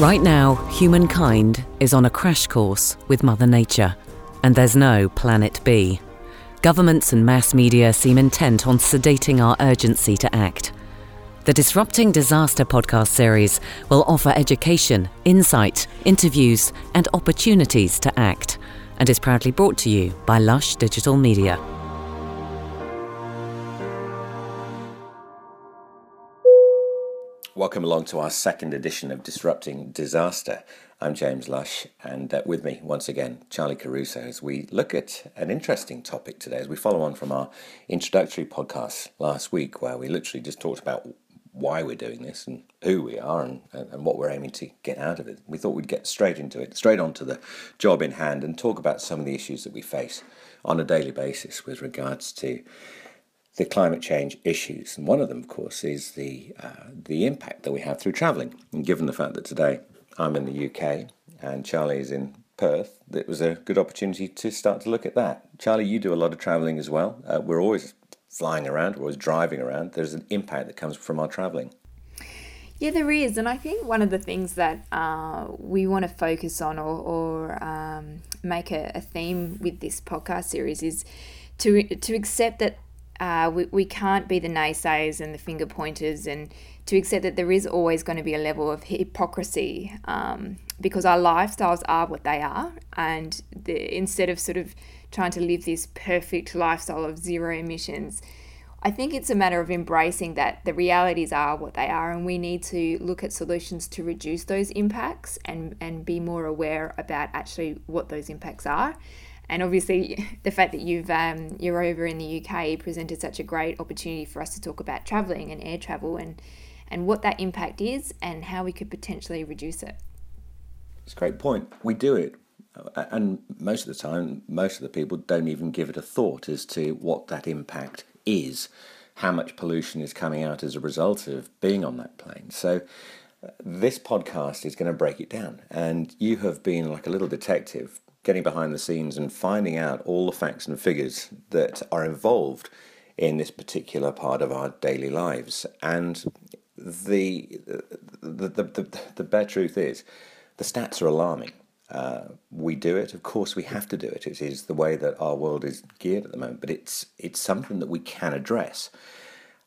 Right now, humankind is on a crash course with Mother Nature, and there's no Planet B. Governments and mass media seem intent on sedating our urgency to act. The Disrupting Disaster podcast series will offer education, insight, interviews, and opportunities to act, and is proudly brought to you by Lush Digital Media. Welcome along to our second edition of Disrupting Disaster. I'm James Lush, and uh, with me once again, Charlie Caruso, as we look at an interesting topic today as we follow on from our introductory podcast last week, where we literally just talked about why we're doing this and who we are and, and what we're aiming to get out of it. We thought we'd get straight into it, straight onto the job in hand, and talk about some of the issues that we face on a daily basis with regards to the climate change issues. And one of them, of course, is the, uh, the impact that we have through travelling. And given the fact that today I'm in the UK and Charlie is in Perth, it was a good opportunity to start to look at that. Charlie, you do a lot of travelling as well. Uh, we're always flying around, we're always driving around. There's an impact that comes from our travelling. Yeah, there is, and I think one of the things that uh, we want to focus on or, or um, make a, a, theme with this podcast series is to to accept that uh, we, we can't be the naysayers and the finger pointers and to accept that there is always going to be a level of hypocrisy um, because our lifestyles are what they are and the, instead of sort of trying to live this perfect lifestyle of zero emissions I think it's a matter of embracing that the realities are what they are, and we need to look at solutions to reduce those impacts and, and be more aware about actually what those impacts are. And obviously, the fact that you've um, you're over in the UK presented such a great opportunity for us to talk about travelling and air travel and and what that impact is and how we could potentially reduce it. It's a great point. We do it, and most of the time, most of the people don't even give it a thought as to what that impact is, how much pollution is coming out as a result of being on that plane. So. Uh, this podcast is going to break it down, and you have been like a little detective getting behind the scenes and finding out all the facts and figures that are involved in this particular part of our daily lives. And the the the, the, the bare truth is, the stats are alarming. Uh, we do it, of course, we have to do it. It is the way that our world is geared at the moment, but it's it's something that we can address.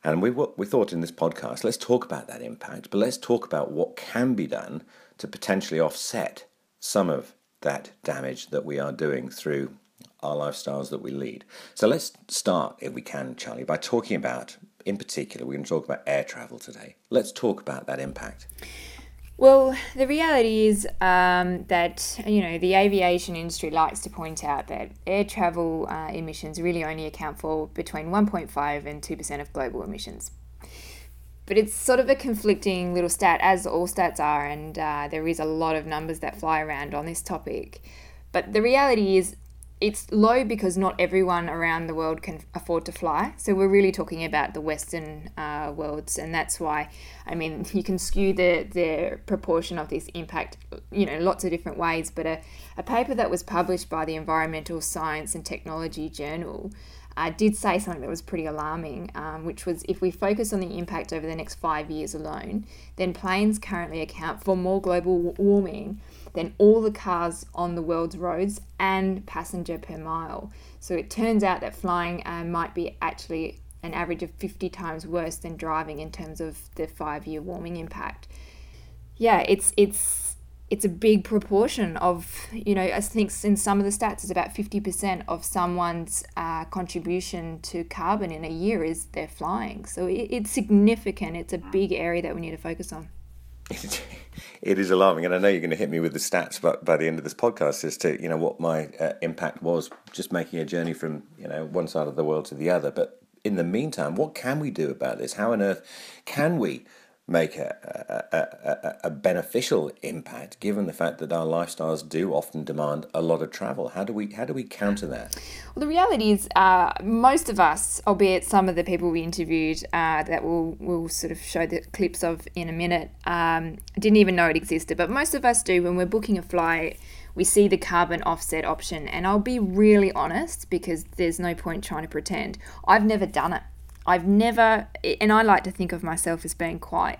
And we we thought in this podcast, let's talk about that impact, but let's talk about what can be done to potentially offset some of that damage that we are doing through our lifestyles that we lead. So let's start, if we can, Charlie, by talking about, in particular, we're going to talk about air travel today. Let's talk about that impact. Well, the reality is um, that you know the aviation industry likes to point out that air travel uh, emissions really only account for between 1.5 and 2 percent of global emissions but it's sort of a conflicting little stat, as all stats are, and uh, there is a lot of numbers that fly around on this topic. But the reality is, it's low because not everyone around the world can afford to fly. So we're really talking about the Western uh, worlds, and that's why, I mean, you can skew the, the proportion of this impact, you know, lots of different ways. But a, a paper that was published by the Environmental Science and Technology Journal uh, did say something that was pretty alarming, um, which was if we focus on the impact over the next five years alone, then planes currently account for more global warming than all the cars on the world's roads and passenger per mile. So it turns out that flying uh, might be actually an average of 50 times worse than driving in terms of the five year warming impact. Yeah, it's it's it's a big proportion of, you know, I think in some of the stats, it's about 50% of someone's uh, contribution to carbon in a year is they're flying. So it, it's significant. It's a big area that we need to focus on. it is alarming, and I know you're going to hit me with the stats, but by the end of this podcast, as to you know what my uh, impact was, just making a journey from you know one side of the world to the other. But in the meantime, what can we do about this? How on earth can we make a, a, a, a, beneficial impact given the fact that our lifestyles do often demand a lot of travel. How do we how do we counter that? Well the reality is uh, most of us albeit some of the people we interviewed uh, that we'll, we'll sort of show the clips of in a minute um, didn't even know it existed. But most of us do when we're booking a flight we see the carbon offset option. And i'll be really honest because there's no point trying to pretend. I've never done it I've never, and I like to think of myself as being quite,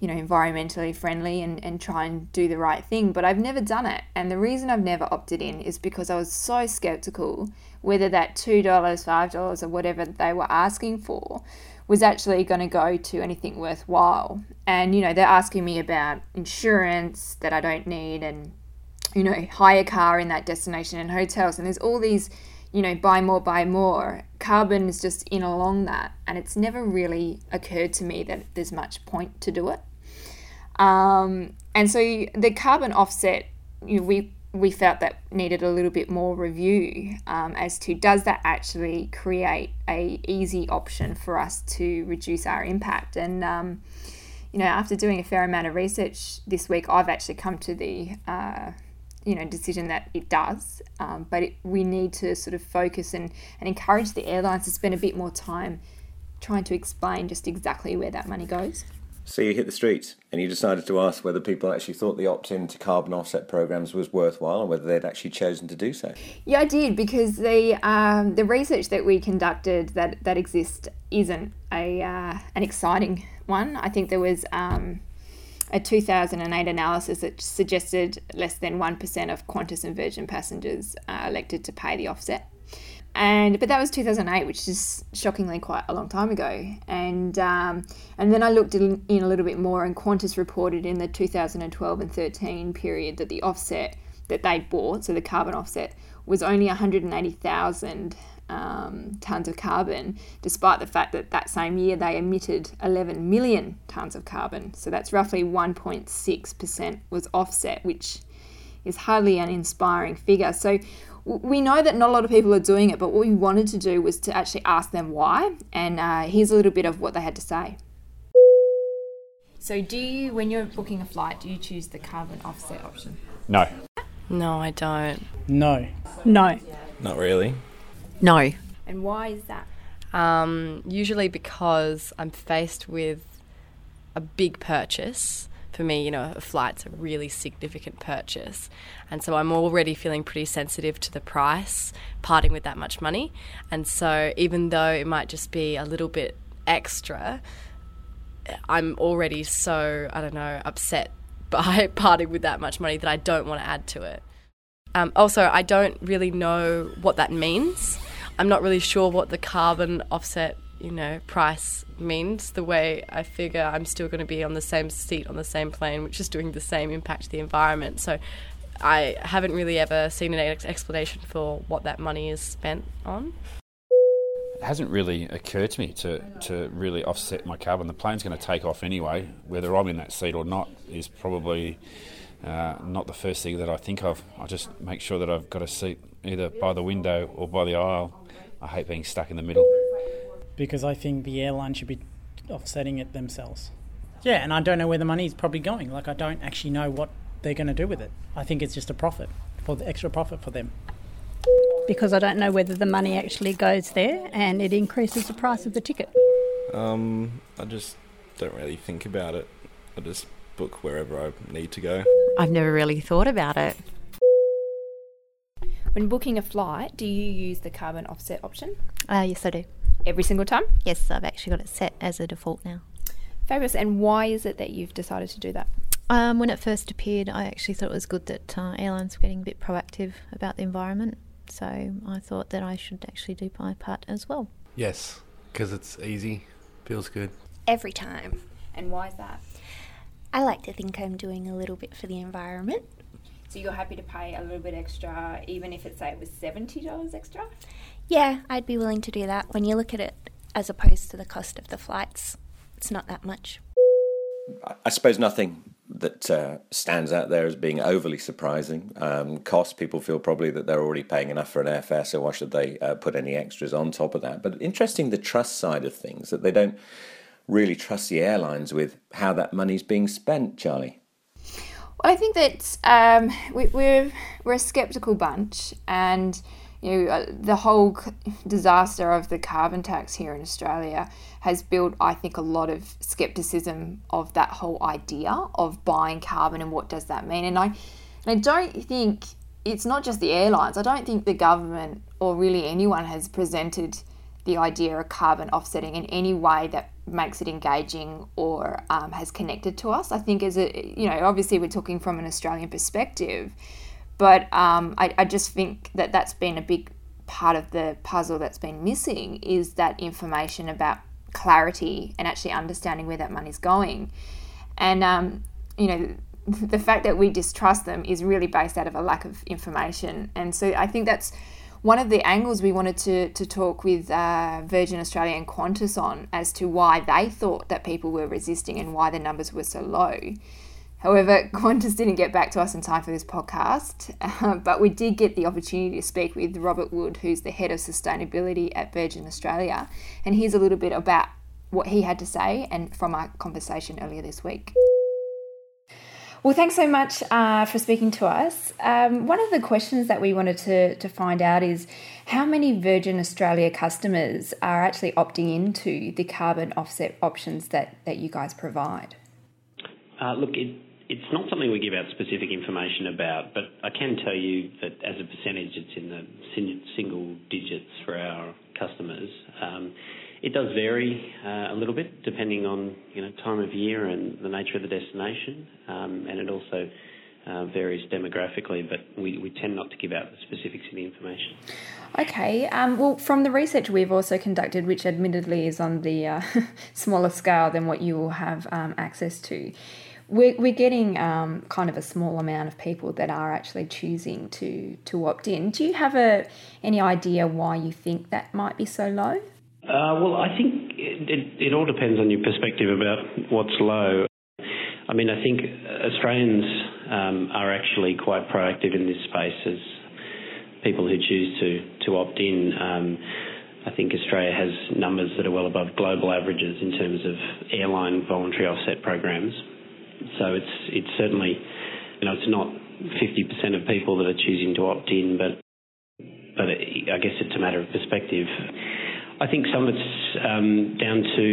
you know, environmentally friendly and, and try and do the right thing, but I've never done it. And the reason I've never opted in is because I was so skeptical whether that $2, $5, or whatever they were asking for was actually going to go to anything worthwhile. And, you know, they're asking me about insurance that I don't need and, you know, hire a car in that destination and hotels. And there's all these, you know, buy more, buy more. Carbon is just in along that. And it's never really occurred to me that there's much point to do it. Um, and so the carbon offset, you know, we we felt that needed a little bit more review um, as to does that actually create a easy option for us to reduce our impact and um, you know after doing a fair amount of research this week I've actually come to the uh, you know decision that it does um, but it, we need to sort of focus and, and encourage the airlines to spend a bit more time trying to explain just exactly where that money goes. So you hit the streets and you decided to ask whether people actually thought the opt in to carbon offset programs was worthwhile and whether they'd actually chosen to do so. Yeah, I did because the um, the research that we conducted that that exists isn't a uh, an exciting one. I think there was um, a 2008 analysis that suggested less than one percent of Qantas and Virgin passengers uh, elected to pay the offset. And but that was 2008 which is shockingly quite a long time ago. And um, and then I looked in, in, a little bit more and Qantas reported in the 2012 and 13 period that the offset that they bought so the carbon offset was only 180,000 um, tons of carbon despite the fact that that same year they emitted 11 million tons of carbon so that's roughly 1.6% was offset which is hardly an inspiring figure so we know that not a lot of people are doing it, but what we wanted to do was to actually ask them why. And uh, here's a little bit of what they had to say. So, do you, when you're booking a flight, do you choose the carbon offset option? No. No, I don't. No. No. Not really. No. And why is that? Um, usually because I'm faced with a big purchase for me, you know, a flight's a really significant purchase. And so I'm already feeling pretty sensitive to the price, parting with that much money. And so even though it might just be a little bit extra, I'm already so, I don't know, upset by parting with that much money that I don't want to add to it. Um, also, I don't really know what that means. I'm not really sure what the carbon offset you know, price means, the way I figure I'm still going to be on the same seat on the same plane, which is doing the same impact to the environment. So I haven't really ever seen an explanation for what that money is spent on. It hasn't really occurred to me to, to really offset my carbon. The plane's going to take off anyway. Whether I'm in that seat or not is probably uh, not the first thing that I think of. I just make sure that I've got a seat either by the window or by the aisle. I hate being stuck in the middle because I think the airline should be offsetting it themselves. Yeah, and I don't know where the money is probably going. Like, I don't actually know what they're going to do with it. I think it's just a profit, for the extra profit for them. Because I don't know whether the money actually goes there and it increases the price of the ticket. Um, I just don't really think about it. I just book wherever I need to go. I've never really thought about it. When booking a flight, do you use the carbon offset option? Uh, yes, I do every single time? Yes, I've actually got it set as a default now. Fabulous. And why is it that you've decided to do that? Um, when it first appeared, I actually thought it was good that uh, airlines were getting a bit proactive about the environment. So I thought that I should actually do my part as well. Yes, because it's easy, feels good. Every time. And why is that? I like to think I'm doing a little bit for the environment. So you're happy to pay a little bit extra, even if it say it was seventy dollars extra? Yeah, I'd be willing to do that. When you look at it as opposed to the cost of the flights, it's not that much. I suppose nothing that uh, stands out there as being overly surprising. Um, cost, people feel probably that they're already paying enough for an airfare, so why should they uh, put any extras on top of that? But interesting the trust side of things, that they don't really trust the airlines with how that money's being spent, Charlie. Well, I think that um, we, we're, we're a sceptical bunch, and you know, uh, the whole disaster of the carbon tax here in Australia has built, I think, a lot of skepticism of that whole idea of buying carbon and what does that mean. And I, and I don't think it's not just the airlines. I don't think the government or really anyone has presented the idea of carbon offsetting in any way that makes it engaging or um, has connected to us. I think as a you know obviously we're talking from an Australian perspective, but um, I, I just think that that's been a big part of the puzzle that's been missing is that information about clarity and actually understanding where that money's going. And, um, you know, the fact that we distrust them is really based out of a lack of information. And so I think that's one of the angles we wanted to, to talk with uh, Virgin Australia and Qantas on as to why they thought that people were resisting and why the numbers were so low. However, Qantas didn't get back to us in time for this podcast, uh, but we did get the opportunity to speak with Robert Wood, who's the head of sustainability at Virgin Australia, and here's a little bit about what he had to say and from our conversation earlier this week. Well, thanks so much uh, for speaking to us. Um, one of the questions that we wanted to, to find out is how many Virgin Australia customers are actually opting into the carbon offset options that, that you guys provide? Uh, look, it, it's not something we give out specific information about, but I can tell you that as a percentage, it's in the single digits for our customers. Um, it does vary uh, a little bit depending on you know time of year and the nature of the destination, um, and it also uh, varies demographically. But we, tend not to give out the specifics of the information. Okay. Um, well, from the research we've also conducted, which admittedly is on the uh, smaller scale than what you will have um, access to, we're, getting kind of a small amount of people that are actually choosing to to opt in. Do you have any idea why you think that might be so low? Uh, well, I think it, it, it, all depends on your perspective about what's low. I mean, I think Australians um, are actually quite proactive in this space as people who choose to to opt in. Um, I think Australia has numbers that are well above global averages in terms of airline voluntary offset programs. So it's it's certainly, you know, it's not 50% of people that are choosing to opt in, but but it, I guess it's a matter of perspective. I think some of it's um, down to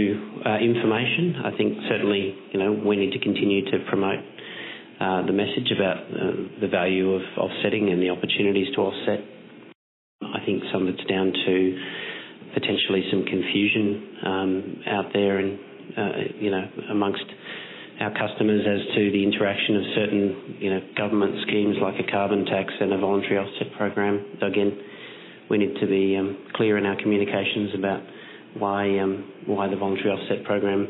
uh, information. I think certainly, you know, we need to continue to promote uh, the message about uh, the value of offsetting and the opportunities to offset. I think some of it's down to potentially some confusion um, out there and, uh, you know, amongst our customers as to the interaction of certain, you know, government schemes like a carbon tax and a voluntary offset program. So again, we need to be um, clear in our communications about why um, why the voluntary offset program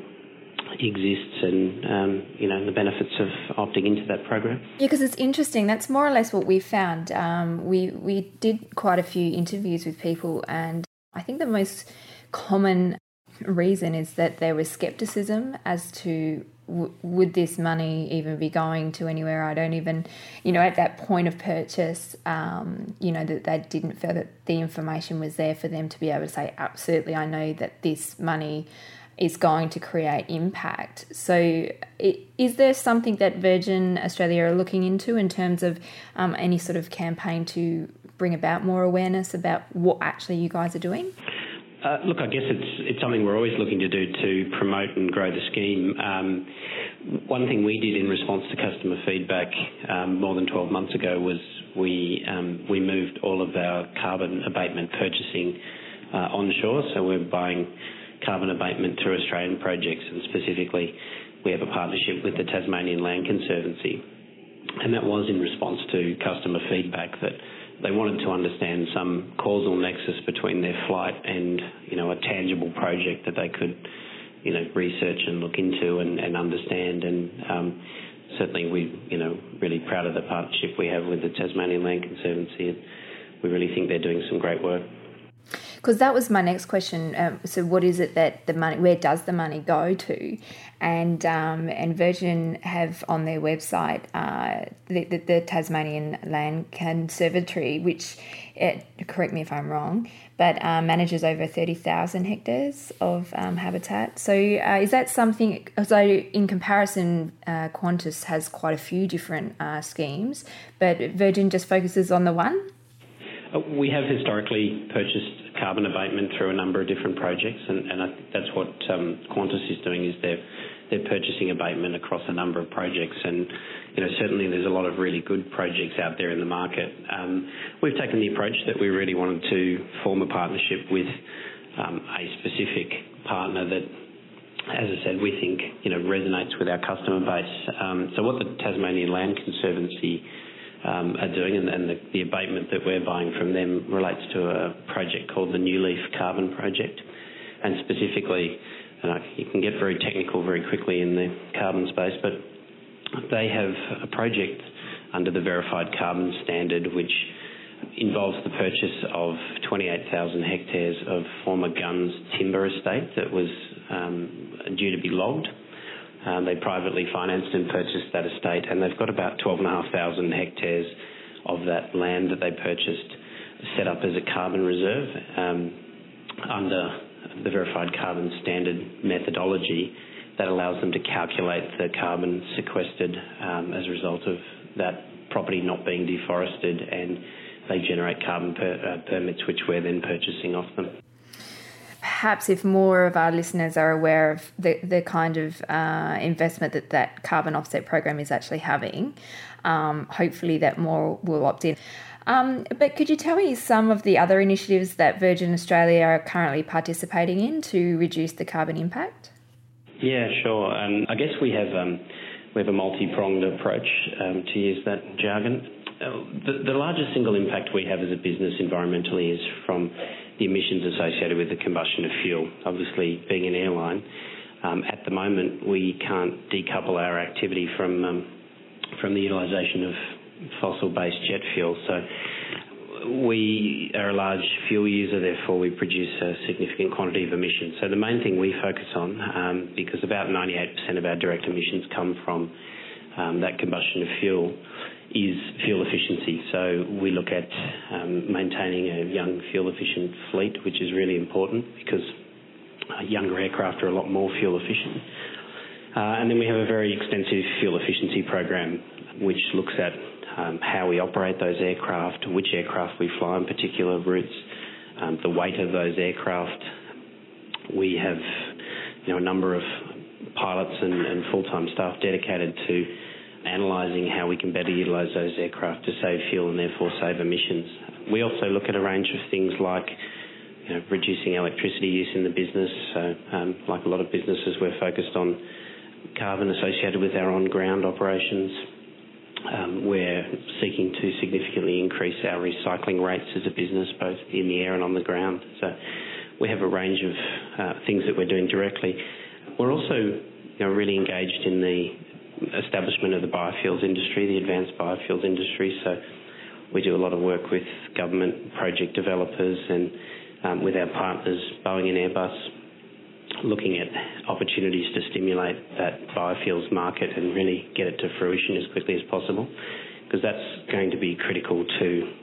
exists and um, you know the benefits of opting into that program. Yeah, because it's interesting. That's more or less what we found. Um, we we did quite a few interviews with people, and I think the most common reason is that there was skepticism as to would this money even be going to anywhere? I don't even, you know, at that point of purchase, um, you know, that they didn't feel that the information was there for them to be able to say, absolutely, I know that this money is going to create impact. So, is there something that Virgin Australia are looking into in terms of um, any sort of campaign to bring about more awareness about what actually you guys are doing? Uh, look, I guess it's it's something we're always looking to do to promote and grow the scheme. Um, one thing we did in response to customer feedback um, more than 12 months ago was we um, we moved all of our carbon abatement purchasing uh, onshore. So we're buying carbon abatement through Australian projects, and specifically, we have a partnership with the Tasmanian Land Conservancy, and that was in response to customer feedback that they wanted to understand some causal nexus between their flight and you know a tangible project that they could you know research and look into and, and understand. And um, certainly we you know really proud of the partnership we have with the Tasmanian Land Conservancy. We really think they're doing some great work because that was my next question. Um, so, what is it that the money? Where does the money go to? And um, and Virgin have on their website uh, the, the, the, Tasmanian Land Conservatory, which it, correct me if I'm wrong, but uh, manages over thirty thousand hectares of um, habitat. So, uh, is that something? So, in comparison, uh, Qantas has quite a few different uh, schemes, but Virgin just focuses on the one. Uh, we have historically purchased carbon abatement through a number of different projects, and, and I that's what um, Qantas is doing is they're they're purchasing abatement across a number of projects, and you know certainly there's a lot of really good projects out there in the market. Um, we've taken the approach that we really wanted to form a partnership with um, a specific partner that as I said, we think you know resonates with our customer base. Um, so what the Tasmanian Land Conservancy are doing, and, the, abatement that we're buying from them relates to a project called the New Leaf Carbon Project, and specifically, you can get very technical very quickly in the carbon space, but they have a project under the Verified Carbon Standard, which involves the purchase of 28,000 hectares of former Gunns timber estate that was um, due to be logged. Um, they privately financed and purchased that estate, and they've got about 12,500 hectares of that land that they purchased set up as a carbon reserve um, under the verified carbon standard methodology that allows them to calculate the carbon sequestered um, as a result of that property not being deforested and they generate carbon per, uh, permits which we're then purchasing off them perhaps if more of our listeners are aware of the, the kind of uh, investment that that carbon offset program is actually having, um, hopefully that more will opt in. Um, but could you tell me some of the other initiatives that Virgin Australia are currently participating in to reduce the carbon impact? Yeah, sure. Um, I guess we have um, we have a multi-pronged approach um, to use that jargon. Uh, the, the largest single impact we have as a business environmentally is from the emissions associated with the combustion of fuel. Obviously, being an airline, um, at the moment we can't decouple our activity from um, from the utilisation of fossil-based jet fuel. So we are a large fuel user, therefore we produce a significant quantity of emissions. So the main thing we focus on, um, because about 98% of our direct emissions come from um, that combustion of fuel, is fuel efficiency. So we look at um, maintaining a young fuel efficient fleet, which is really important because uh, younger aircraft are a lot more fuel efficient. Uh, and then we have a very extensive fuel efficiency program which looks at um, how we operate those aircraft, which aircraft we fly on particular routes, um, the weight of those aircraft. We have you know, a number of pilots and, and full-time staff dedicated to analysing how we can better utilise those aircraft to save fuel and therefore save emissions. We also look at a range of things like you know, reducing electricity use in the business. So, um, like a lot of businesses, we're focused on carbon associated with our on-ground operations. Um, we're seeking to significantly increase our recycling rates as a business, both in the air and on the ground. So, we have a range of uh, things that we're doing directly. We're also you know, really engaged in the establishment of the biofuels industry, the advanced biofuels industry. So we do a lot of work with government project developers and um, with our partners, Boeing and Airbus, looking at opportunities to stimulate that biofuels market and really get it to fruition as quickly as possible, because that's going to be critical to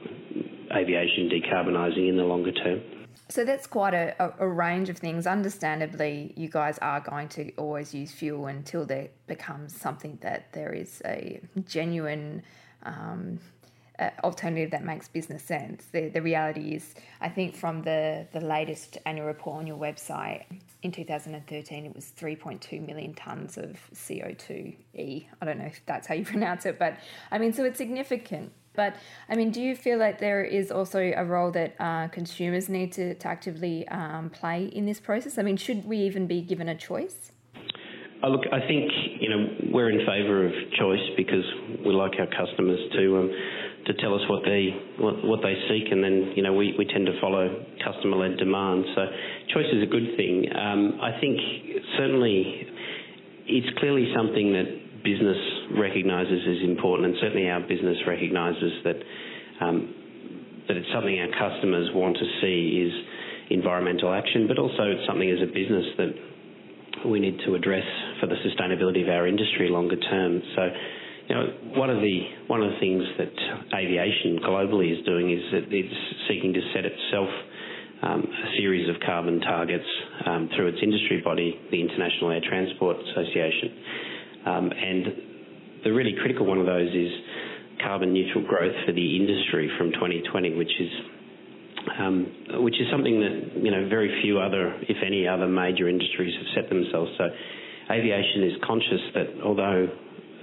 aviation decarbonising in the longer term. So that's quite a, a, range of things. Understandably, you guys are going to always use fuel until there becomes something that there is a genuine um, uh, alternative that makes business sense. The, the reality is, I think from the, the latest annual report on your website, in 2013 it was 3.2 million tonnes of CO2e. I don't know if that's how you pronounce it, but I mean, so it's significant. But I mean, do you feel like there is also a role that uh, consumers need to, to actively um, play in this process? I mean, should we even be given a choice? Uh, look, I think you know we're in favour of choice because we like our customers to um, to tell us what they what, what they seek, and then you know we, we tend to follow customer led demand. So choice is a good thing. Um, I think certainly it's clearly something that business recognises is important, and certainly our business recognises that um, that it's something our customers want to see is environmental action, but also it's something as a business that we need to address for the sustainability of our industry longer term. So, you know, one of the one of the things that aviation globally is doing is that it's seeking to set itself um, a series of carbon targets um, through its industry body, the International Air Transport Association. Um, and the really critical one of those is carbon neutral growth for the industry from 2020, which is um, which is something that you know very few other, if any, other major industries have set themselves. So, aviation is conscious that although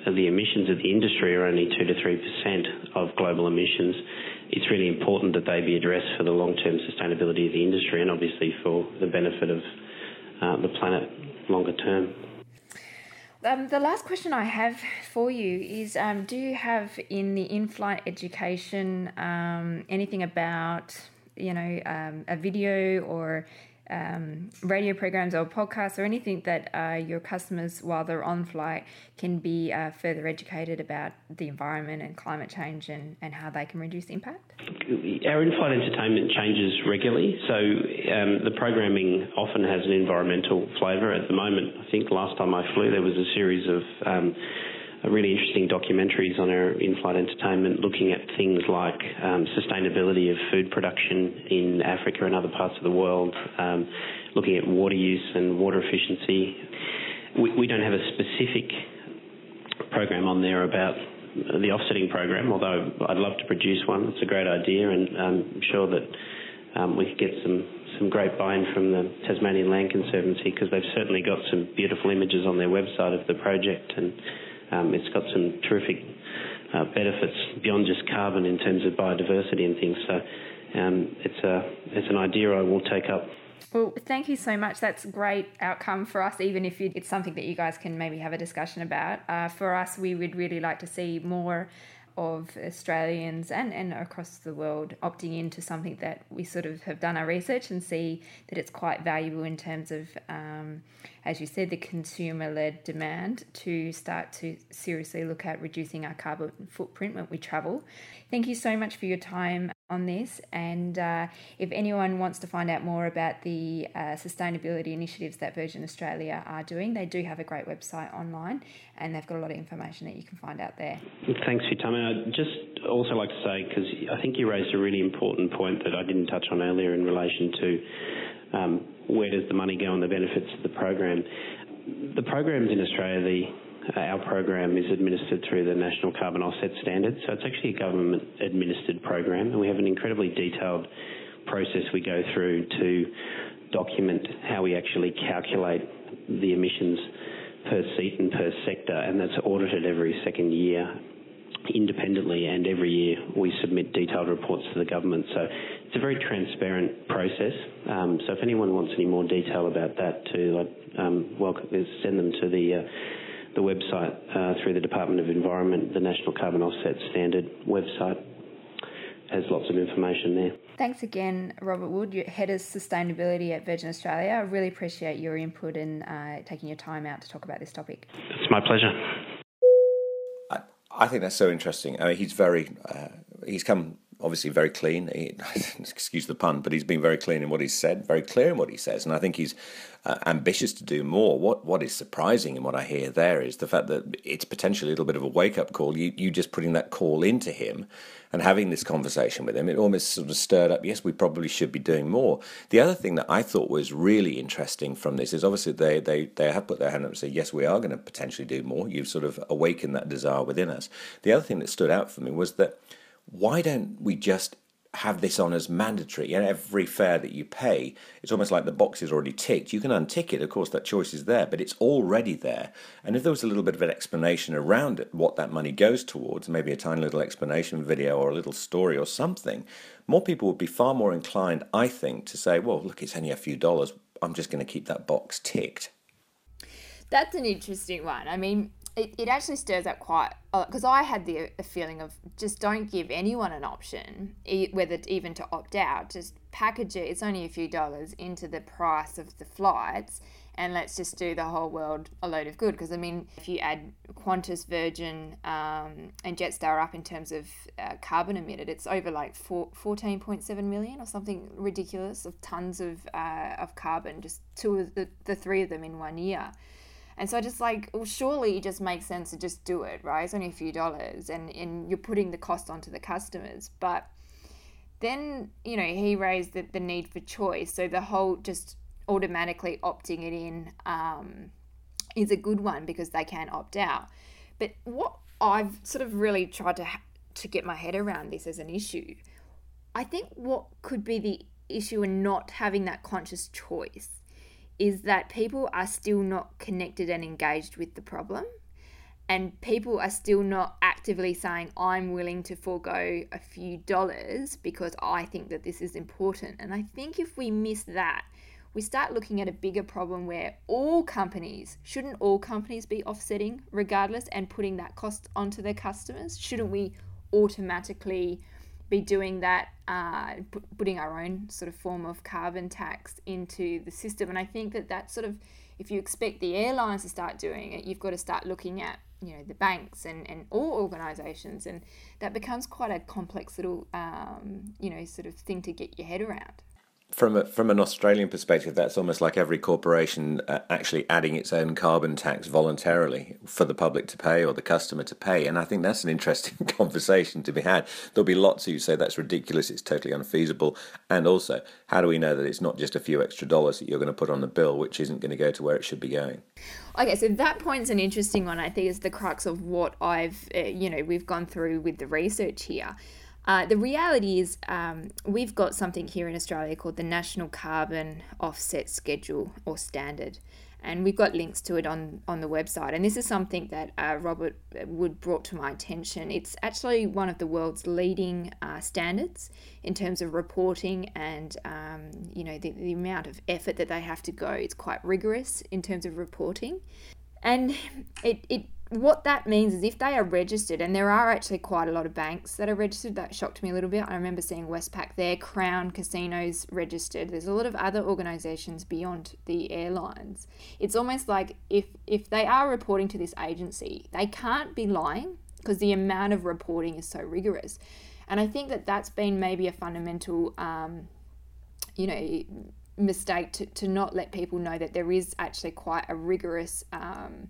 the emissions of the industry are only two to three percent of global emissions, it's really important that they be addressed for the long-term sustainability of the industry and obviously for the benefit of uh, the planet longer term. Um, the last question I have for you is um, Do you have in the in flight education um, anything about, you know, um, a video or um, radio programs or podcasts or anything that uh, your customers, while they're on flight, can be uh, further educated about the environment and climate change and, and how they can reduce impact? Our in flight entertainment changes regularly, so um, the programming often has an environmental flavour. At the moment, I think last time I flew, there was a series of um, really interesting documentaries on our in-flight entertainment looking at things like um, sustainability of food production in Africa and other parts of the world, um, looking at water use and water efficiency. We, we don't have a specific program on there about the offsetting program, although I'd love to produce one. It's a great idea, and I'm sure that um, we could get some some great buy-in from the Tasmanian Land Conservancy because they've certainly got some beautiful images on their website of the project and um, it's got some terrific uh, benefits beyond just carbon in terms of biodiversity and things. So um, it's a it's an idea I will take up. Well, thank you so much. That's a great outcome for us, even if it's something that you guys can maybe have a discussion about. Uh, for us, we would really like to see more of Australians and, and across the world opting into something that we sort of have done our research and see that it's quite valuable in terms of, um, as you said, the consumer led demand to start to seriously look at reducing our carbon footprint when we travel. Thank you so much for your time on this. And uh, if anyone wants to find out more about the uh, sustainability initiatives that Virgin Australia are doing, they do have a great website online and they've got a lot of information that you can find out there. Thanks for your time. And I'd just also like to say, because I think you raised a really important point that I didn't touch on earlier in relation to um, where does the money go and the benefits of the program. The programs in Australia, the our program is administered through the National Carbon Offset Standard, so it's actually a government administered program, and we have an incredibly detailed process we go through to document how we actually calculate the emissions per seat and per sector, and that's audited every second year independently, and every year we submit detailed reports to the government. So it's a very transparent process. Um, so if anyone wants any more detail about that, too, I'd um, welcome send them to the uh, the website uh, through the Department of Environment, the National Carbon Offset Standard website has lots of information there. Thanks again, Robert Wood, your Head of Sustainability at Virgin Australia. I really appreciate your input and uh, taking your time out to talk about this topic. It's my pleasure. I, I think that's so interesting. I mean, he's very, uh, he's come obviously very clean. He, excuse the pun, but he's been very clean in what he's said, very clear in what he says, and I think he's uh, ambitious to do more. What what is surprising in what I hear there is the fact that it's potentially a little bit of a wake up call. You you just putting that call into him and having this conversation with him. It almost sort of stirred up. Yes, we probably should be doing more. The other thing that I thought was really interesting from this is obviously they they they have put their hand up and said yes, we are going to potentially do more. You've sort of awakened that desire within us. The other thing that stood out for me was that why don't we just have this on as mandatory and every fare that you pay? It's almost like the box is already ticked. You can untick it. Of course that choice is there but it's already there. And if there was a little bit of an explanation around it what that money goes towards maybe a tiny little explanation video or a little story or something more people would be far more inclined i think to say well look it's only a few dollars. I'm just going to keep that box ticked. That's an interesting one. I mean it, it actually stirs up quite because I had the feeling of just don't give anyone an option, whether even to opt out. Just package it. It's only a few dollars into the price of the flights, and let's just do the whole world a load of good. Because I mean, if you add Qantas, Virgin, um, and Jetstar up in terms of uh, carbon emitted, it's over like four, 14.7 million or something ridiculous of tons of uh, of carbon. Just two of the, the three of them in one year. And so I just like, well, surely it just makes sense to just do it, right? It's only a few dollars and, and you're putting the cost onto the customers. But then, you know, he raised the, the need for choice. So the whole just automatically opting it in um, is a good one because they can opt out. But what I've sort of really tried to, to get my head around this as an issue, I think what could be the issue in not having that conscious choice is that people are still not connected and engaged with the problem. And people are still not actively saying, I'm willing to forego a few dollars because I think that this is important. And I think if we miss that, we start looking at a bigger problem where all companies shouldn't all companies be offsetting regardless and putting that cost onto their customers? Shouldn't we automatically be doing that, uh, putting our own sort of form of carbon tax into the system? And I think that that sort of, if you expect the airlines to start doing it, you've got to start looking at you know the banks and, and all organizations and that becomes quite a complex little um, you know sort of thing to get your head around from a, from an Australian perspective, that's almost like every corporation uh, actually adding its own carbon tax voluntarily for the public to pay or the customer to pay. And I think that's an interesting conversation to be had. There'll be lots who say that's ridiculous, it's totally unfeasible. And also, how do we know that it's not just a few extra dollars that you're going to put on the bill, which isn't going to go to where it should be going? Okay, so that point's an interesting one. I think is the crux of what I've, uh, you know, we've gone through with the research here. Uh, the reality is, um, we've got something here in Australia called the National Carbon Offset Schedule or Standard, and we've got links to it on, on the website. And this is something that uh, Robert Wood brought to my attention. It's actually one of the world's leading uh, standards in terms of reporting and um, you know the, the amount of effort that they have to go. It's quite rigorous in terms of reporting, and it, it what that means is if they are registered, and there are actually quite a lot of banks that are registered, that shocked me a little bit. I remember seeing Westpac there, Crown Casinos registered. There's a lot of other organisations beyond the airlines. It's almost like if if they are reporting to this agency, they can't be lying because the amount of reporting is so rigorous. And I think that that's been maybe a fundamental, um, you know, mistake to, to not let people know that there is actually quite a rigorous. Um,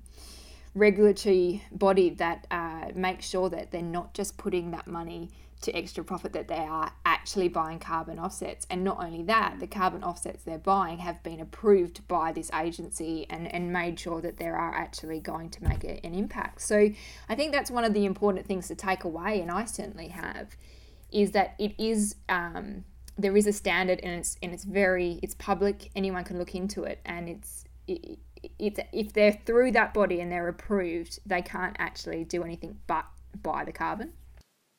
regulatory body that uh, makes sure that they're not just putting that money to extra profit, that they are actually buying carbon offsets. And not only that, the carbon offsets they're buying have been approved by this agency and, and made sure that they are actually going to make an impact. So I think that's one of the important things to take away, and I certainly have, is that it is. Um, there is a standard and it's and it's very it's public anyone can look into it and it's it, it's if they're through that body and they're approved, they can't actually do anything but buy the carbon.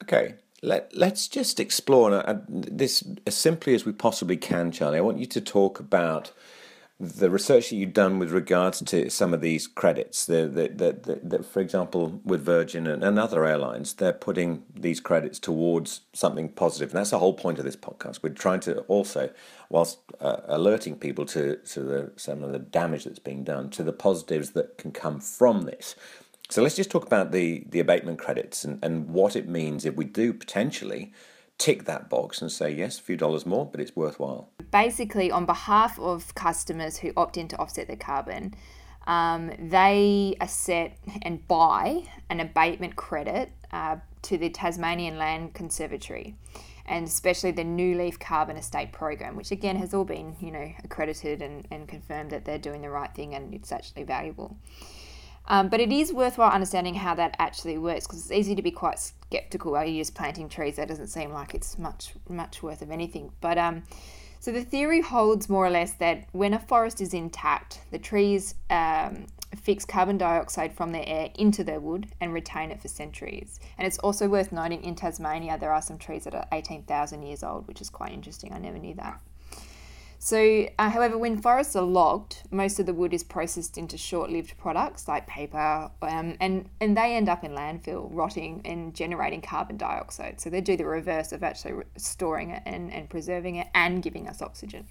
Okay, let let's just explore this as simply as we possibly can, Charlie. I want you to talk about the research that you've done with regards to some of these credits, the, the, the, for example, with Virgin and, and, other airlines, they're putting these credits towards something positive. And that's the whole point of this podcast. We're trying to also, whilst uh, alerting people to, to the, some of the damage that's being done, to the positives that can come from this. So let's just talk about the, the abatement credits and, and what it means if we do potentially tick that box and say, yes, a few dollars more, but it's worthwhile. Basically, on behalf of customers who opt in to offset their carbon, um, they set and buy an abatement credit uh, to the Tasmanian Land Conservatory and especially the New Leaf Carbon Estate Program, which again has all been, you know, accredited and, and confirmed that they're doing the right thing and it's actually valuable. Um, but it is worthwhile understanding how that actually works because it's easy to be quite skeptical. Are you just planting trees? That doesn't seem like it's much much worth of anything. But um, so the theory holds more or less that when a forest is intact, the trees um, fix carbon dioxide from their air into their wood and retain it for centuries. And it's also worth noting in Tasmania there are some trees that are 18,000 years old, which is quite interesting. I never knew that. So, uh, however, when forests are logged, most of the wood is processed into short-lived products like paper, um, and and they end up in landfill, rotting and generating carbon dioxide. So they do the reverse of actually storing it and, and preserving it and giving us oxygen.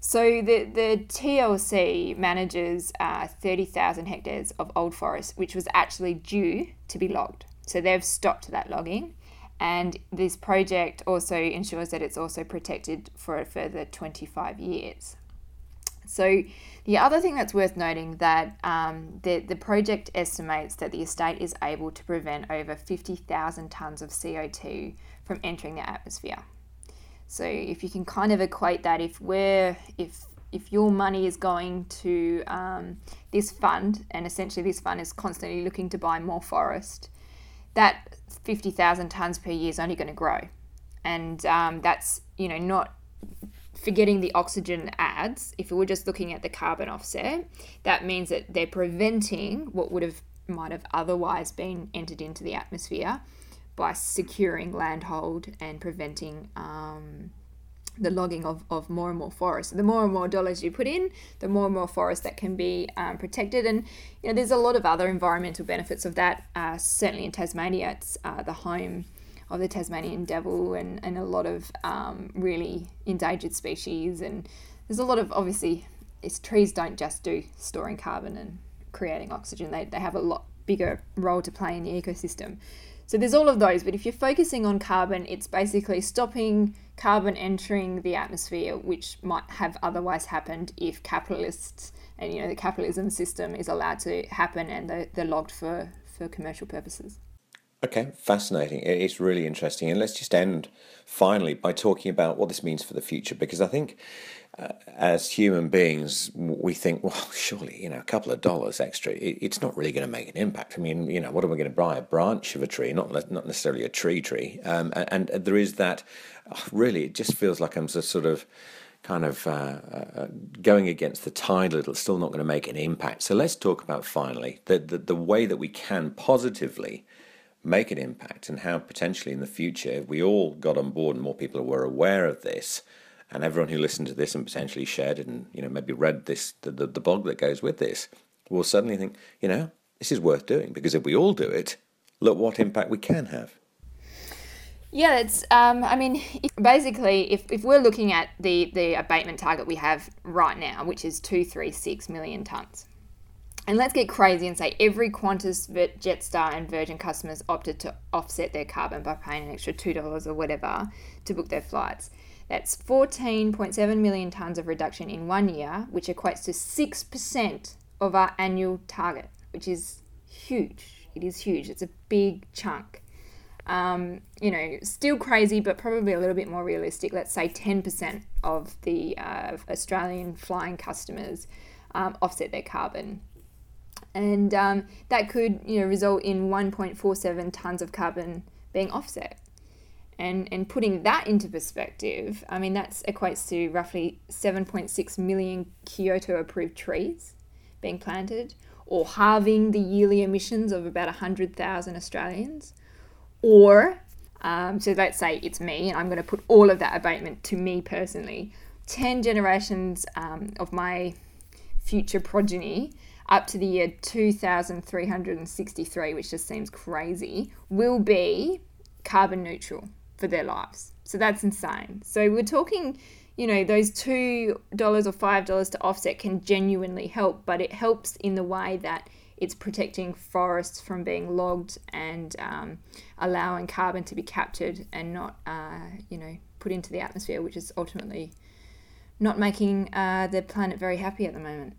So the, the TLC manages uh, 30,000 hectares of old forest, which was actually due to be logged. So they've stopped that logging and this project also ensures that it's also protected for a further 25 years. So the other thing that's worth noting that um, the, the project estimates that the estate is able to prevent over 50,000 tonnes of CO2 from entering the atmosphere. So if you can kind of equate that, if we're if if your money is going to um, this fund, and essentially this fund is constantly looking to buy more forest, that 50,000 tonnes per year is only going to grow. And um, that's, you know, not forgetting the oxygen adds. If we were just looking at the carbon offset, that means that they're preventing what would have might have otherwise been entered into the atmosphere by securing landhold and preventing um, the logging of, of more and more forests. The more and more dollars you put in, the more and more forests that can be um, protected. And you know, there's a lot of other environmental benefits of that. Uh, certainly in Tasmania, it's uh, the home of the Tasmanian devil and, and a lot of um, really endangered species. And there's a lot of obviously, it's, trees don't just do storing carbon and creating oxygen. They, they have a lot bigger role to play in the ecosystem. So there's all of those, but if you're focusing on carbon, it's basically stopping carbon entering the atmosphere, which might have otherwise happened if capitalists and you know the capitalism system is allowed to happen and they're, they're logged for, for commercial purposes. Okay, fascinating. It's really interesting. And let's just end finally by talking about what this means for the future, because I think uh, as human beings, we think, well, surely, you know, a couple of dollars extra, it, it's not really going to make an impact. I mean, you know, what are we going to buy? A branch of a tree, not not necessarily a tree tree. Um, and, and, there is that, oh, really, it just feels like I'm just sort of kind of uh, uh, going against the tide a little, still not going to make an impact. So let's talk about finally the, the, the way that we can positively make an impact and how potentially in the future, if we all got on board and more people were aware of this, and everyone who listened to this and potentially shared it and you know maybe read this the, the, the blog that goes with this will suddenly think, you know, this is worth doing because if we all do it, look what impact we can have. Yeah, it's. Um, I mean, basically, if, if we're looking at the the abatement target we have right now, which is two three six million tons, and let's get crazy and say every Qantas, Jetstar, and Virgin customers opted to offset their carbon by paying an extra $2 or whatever to book their flights. That's 14.7 million tonnes of reduction in one year, which equates to 6% of our annual target, which is huge. It is huge. It's a big chunk. Um, you know, still crazy, but probably a little bit more realistic. Let's say 10% of the uh, Australian flying customers um, offset their carbon and um, that could you know result in 1.47 tons of carbon being offset. And, and putting that into perspective, I mean, that equates to roughly 7.6 million Kyoto approved trees being planted, or halving the yearly emissions of about 100,000 Australians. Or, um, so let's say it's me, and I'm going to put all of that abatement to me personally, 10 generations um, of my future progeny up to the year 2363, which just seems crazy, will be carbon neutral for their lives. So that's insane. So we're talking, you know, those $2 or $5 to offset can genuinely help, but it helps in the way that it's protecting forests from being logged and um, allowing carbon to be captured and not, uh, you know, put into the atmosphere, which is ultimately not making uh, the planet very happy at the moment.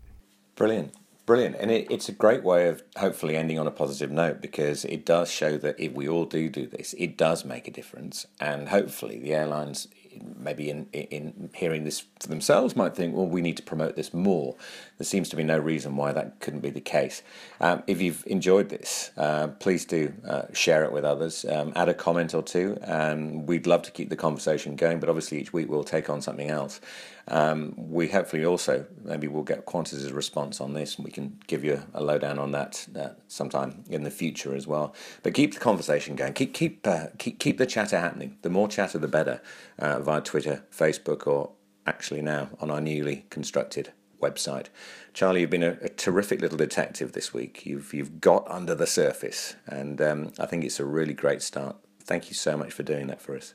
Brilliant. Brilliant, and it, it's a great way of hopefully ending on a positive note because it does show that if we all do do this, it does make a difference, and hopefully the airlines, maybe in in hearing this for themselves, might think, well, we need to promote this more. There seems to be no reason why that couldn't be the case. Um, if you've enjoyed this, uh, please do uh, share it with others. Um, add a comment or two, and we'd love to keep the conversation going. But obviously, each week we'll take on something else. Um, we hopefully also maybe we'll get Qantas' response on this, and we can give you a lowdown on that uh, sometime in the future as well. But keep the conversation going. Keep keep uh, keep keep the chatter happening. The more chatter, the better. Uh, via Twitter, Facebook, or actually now on our newly constructed website. Charlie, you've been a, a, terrific little detective this week. You've you've got under the surface, and um, I think it's a really great start. Thank you so much for doing that for us.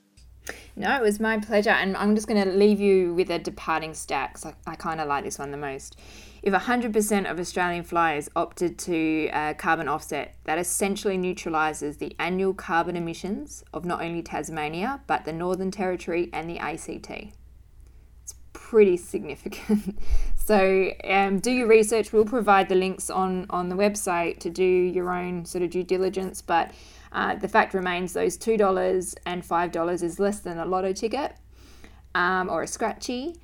No, it was my pleasure. And I'm just going to leave you with a departing stat because I, I kind of like this one the most. If 100% of Australian flyers opted to uh, carbon offset, that essentially neutralises the annual carbon emissions of not only Tasmania, but the Northern Territory and the ACT. It's pretty significant. so um, do your research. We'll provide the links on, on the website to do your own sort of due diligence. But uh, the fact remains those $2 and $5 is less than a lotto ticket um, or a scratchy.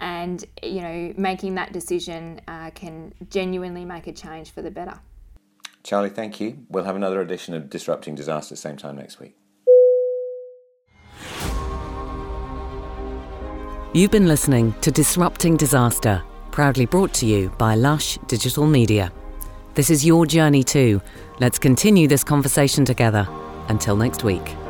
And, you know, making that decision uh, can genuinely make a change for the better. Charlie, thank you. We'll have another edition of Disrupting Disaster same time next week. You've been listening to Disrupting Disaster, proudly brought to you by Lush Digital Media. This is your journey too Let's continue this conversation together. Until next week.